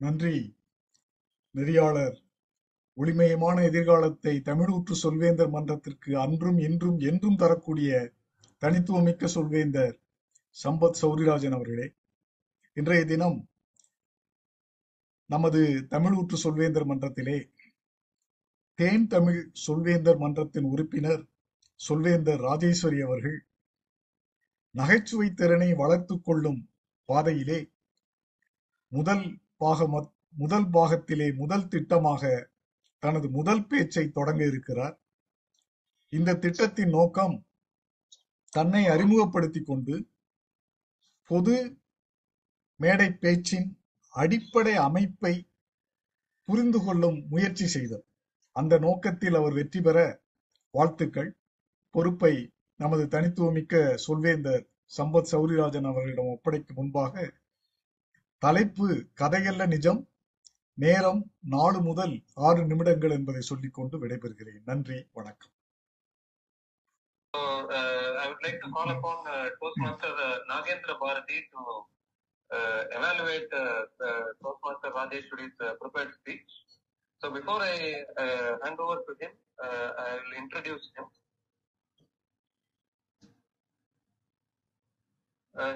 நன்றி நெறியாளர். ஒளிமயமான எதிர்காலத்தை தமிழூற்று சொல்வேந்தர் மன்றத்திற்கு அன்றும் இன்றும் என்றும் தரக்கூடிய தனித்துவமிக்க சொல்வேந்தர் சம்பத் சௌரிராஜன் அவர்களே இன்றைய தினம் நமது தமிழூற்று சொல்வேந்தர் மன்றத்திலே தேன் தமிழ் சொல்வேந்தர் மன்றத்தின் உறுப்பினர் சொல்வேந்தர் ராஜேஸ்வரி அவர்கள் நகைச்சுவை திறனை வளர்த்து கொள்ளும் பாதையிலே முதல் பாக முதல் பாகத்திலே முதல் திட்டமாக தனது முதல் பேச்சை தொடங்க இருக்கிறார். இந்த திட்டத்தின் நோக்கம் தன்னை அறிமுகப்படுத்திக் கொண்டு பொது மேடை பேச்சின் அடிப்படை அமைப்பை புரிந்து கொள்ளும் முயற்சி செய்தார் அந்த நோக்கத்தில் அவர் வெற்றி பெற வாழ்த்துக்கள். பொறுப்பை நமது தனித்துவமிக்க சொல்வேந்தர் சம்பத் சௌரிராஜன் அவர்களிடம் ஒப்படைக்கும் முன்பாக தலைப்பு கதையல்ல நிஜம் நேரம் நாலு முதல் ஆறு நிமிடங்கள் என்பதை சொல்லிக் கொண்டு விடைபெறுகிறேன் நன்றி வணக்கம் So, uh, I would like to call upon uh, Toastmaster uh, Nagendra Bharati to uh, evaluate uh, the Toastmaster Rajeshwari's uh, prepared speech. So before I uh, hand over to him, uh, I will introduce him.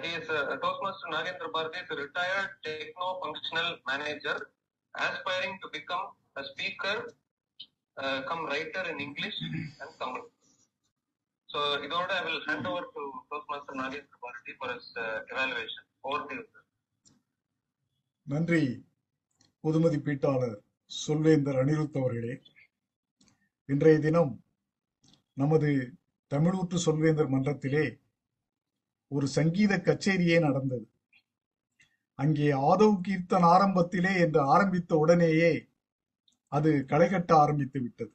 He is uh, Toastmaster Nagendra Bharati is a retired techno-functional manager aspiring to become a speaker, uh, come writer in English and Tamil. So இதோட I will hand over to Toastmaster Nagendra Bharati for his uh, evaluation. Over to you, sir. நன்றி பொதுமதிப்பீட்டாளர் சொல்வேந்தர் அனிருத் அவர்களே இன்றைய தினம் நமது தமிழூற்று சொல்வேந்தர் மன்றத்திலே ஒரு சங்கீத கச்சேரியே நடந்தது. அங்கே ஆதவ் கீர்த்தன் ஆரம்பத்திலே என்று ஆரம்பித்த உடனேயே அது களைகட்ட ஆரம்பித்து விட்டது.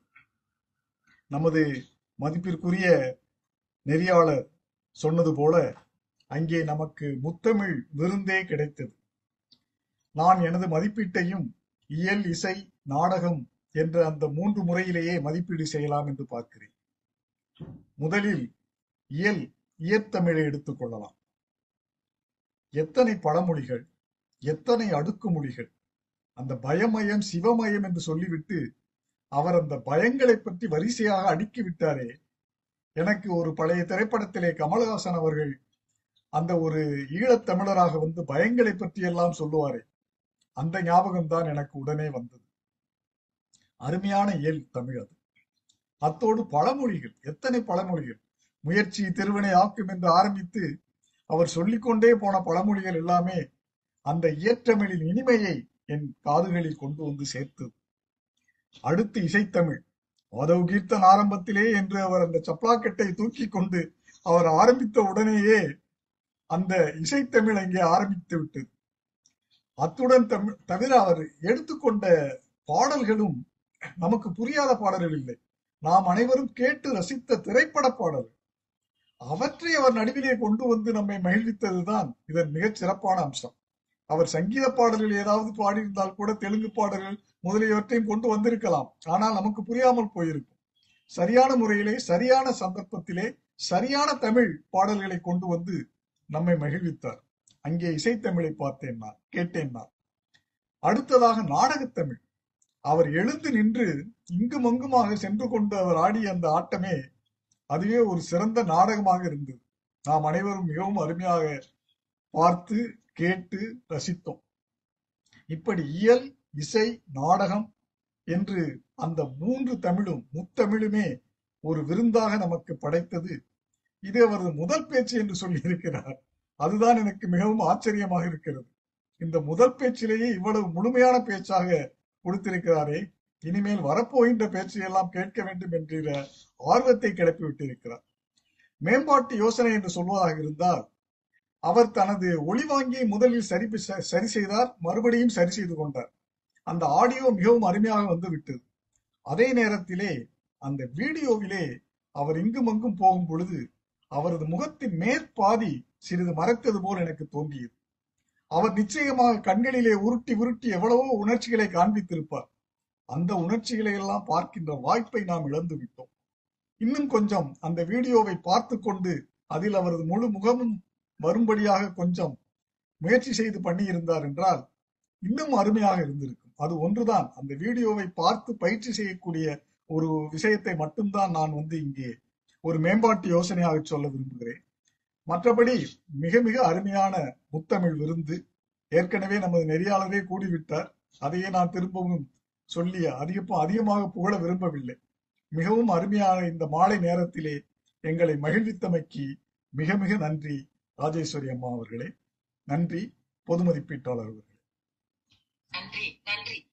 நமது மதிப்பிற்குரிய நெறியாளர் சொன்னது போல அங்கே நமக்கு முத்தமிழ் விருந்தே கிடைத்தது. நான் எனது மதிப்பீட்டையும் இயல் இசை நாடகம் என்ற அந்த மூன்று முறையிலேயே மதிப்பீடு செய்யலாம் என்று பார்க்கிறேன். முதலில் இயல் இயற்தமிழை எடுத்துக் கொள்ளலாம். எத்தனை பழமொழிகள் எத்தனை அடுக்குமொழிகள் அந்த பயமயம் சிவமயம் என்று சொல்லிவிட்டு அவர் அந்த பயங்களை பற்றி வரிசையாக அடுக்கி விட்டாரே. எனக்கு ஒரு பழைய திரைப்படத்திலே கமலஹாசன் அவர்கள் அந்த ஒரு ஈழத் தமிழராக வந்து பயங்களை பற்றி எல்லாம் சொல்லுவாரே. அந்த ஞாபகம் தான் எனக்கு உடனே வந்தது. அருமையான இயல் தமிழ் அது. அத்தோடு பழமொழிகள் எத்தனை பழமொழிகள். முயற்சி திருவினை ஆக்கும் என்று ஆரம்பித்து அவர் சொல்லிக்கொண்டே போன பழமொழிகள் எல்லாமே அந்த இயற்றமிழின் இனிமையை என் காதுகளில் கொண்டு வந்து சேர்த்தது. அடுத்து இசைத்தமிழ். மாதவ் கீர்த்தன் ஆரம்பத்திலே என்று அவர் அந்த சப்ளாக்கெட்டை தூக்கி கொண்டு அவர் ஆரம்பித்த உடனேயே அந்த இசைத்தமிழ் அங்கே ஆரம்பித்து விட்டது. அத்துடன் தமிழ் தவிர அவர் எடுத்துக்கொண்ட பாடல்களும் நமக்கு புரியாத பாடல்கள் இல்லை. நாம் அனைவரும் கேட்டு ரசித்த திரைப்பட பாடல் அவற்றை அவர் நடுவிலே கொண்டு வந்து நம்மை மகிழ்வித்ததுதான் இதன் மிகச் சிறப்பான அம்சம். அவர் சங்கீத பாடல்கள் ஏதாவது பாடியிருந்தால் கூட தெலுங்கு பாடல்கள் முதலியவற்றையும் கொண்டு வந்திருக்கலாம். ஆனால் நமக்கு புரியாமல் போயிருக்கும். சரியான முறையிலே சரியான சந்தர்ப்பத்திலே சரியான தமிழ் பாடல்களை கொண்டு வந்து நம்மை மகிழ்வித்தார். அங்கே இசைத்தமிழை பார்த்தேன் நான் கேட்டேன் நான். அடுத்ததாக நாடகத்தமிழ். அவர் எழுந்து நின்று இங்கும் அங்குமாக சென்று கொண்டு அவர் ஆடிய அந்த ஆட்டமே அதுவே ஒரு சிறந்த நாடகமாக இருந்தது. நாம் அனைவரும் மிகவும் அருமையாக பார்த்து கேட்டு ரசித்தோம். இப்படி இயல் இசை நாடகம் என்று அந்த மூன்று தமிழும் முத்தமிழுமே ஒரு விருந்தாக நமக்கு படைத்தது. இது அவரது முதல் பேச்சு என்று சொல்லியிருக்கிறார். அதுதான் எனக்கு மிகவும் ஆச்சரியமாக இருக்கிறது. இந்த முதல் பேச்சிலேயே இவ்வளவு முழுமையான பேச்சாக கொடுத்திருக்கிறாரே. இனிமேல் வரப்போகின்ற பேச்சையெல்லாம் கேட்க வேண்டும் என்கிற ஆர்வத்தை கிளப்பி விட்டிருக்கிறார் மேம்பாட்டு யோசனை என்று சொல்வதாக இருந்தால் அவர் தனது ஒளிவாங்கியை முதலில் சரி சரி செய்தார் மறுபடியும் சரி செய்து கொண்டார். அந்த ஆடியோ மிகவும் அருமையாக வந்து விட்டது அதே நேரத்திலே அந்த வீடியோவிலே அவர் இங்கும் அங்கும் போகும் பொழுது அவரது முகத்தின் மேற்பாதி சிறிது மறைத்தது போல் எனக்கு தோன்றியது. அவர் நிச்சயமாக கண்களிலே உருட்டி உருட்டி எவ்வளவோ உணர்ச்சிகளை காண்பித்திருப்பார். அந்த உணர்ச்சிகளை எல்லாம் பார்க்கின்ற வாய்ப்பை நாம் இழந்து விட்டோம். இன்னும் கொஞ்சம் அந்த வீடியோவை பார்த்து கொண்டு அதில் அவரது முழு முகமும் வரும்படியாக கொஞ்சம் முயற்சி செய்து பண்ணி இருந்தார் என்றால் இன்னும் அருமையாக இருந்திருக்கும். அது ஒன்றுதான். அந்த வீடியோவை பார்த்து பயிற்சி செய்யக்கூடிய ஒரு விஷயத்தை மட்டும்தான் நான் வந்து இங்கே ஒரு மேம்பாட்டு யோசனையாக சொல்ல விரும்புகிறேன். மற்றபடி மிக மிக அருமையான முத்தமிழ் விருந்து ஏற்கனவே நமது நெறியாளரே கூடிவிட்டார். அதையே நான் திரும்பவும் சொல்லி அதிக அதிகமாக புகழ விரும்பவில்லை. மிகவும் அருமையான இந்த மாலை நேரத்திலே எங்களை மகிழ்வித்தமைக்கு மிக மிக நன்றி ராஜேஸ்வரி அம்மா அவர்களே. நன்றி பொது மதிப்பீட்டாளர் அவர்களே. நன்றி நன்றி.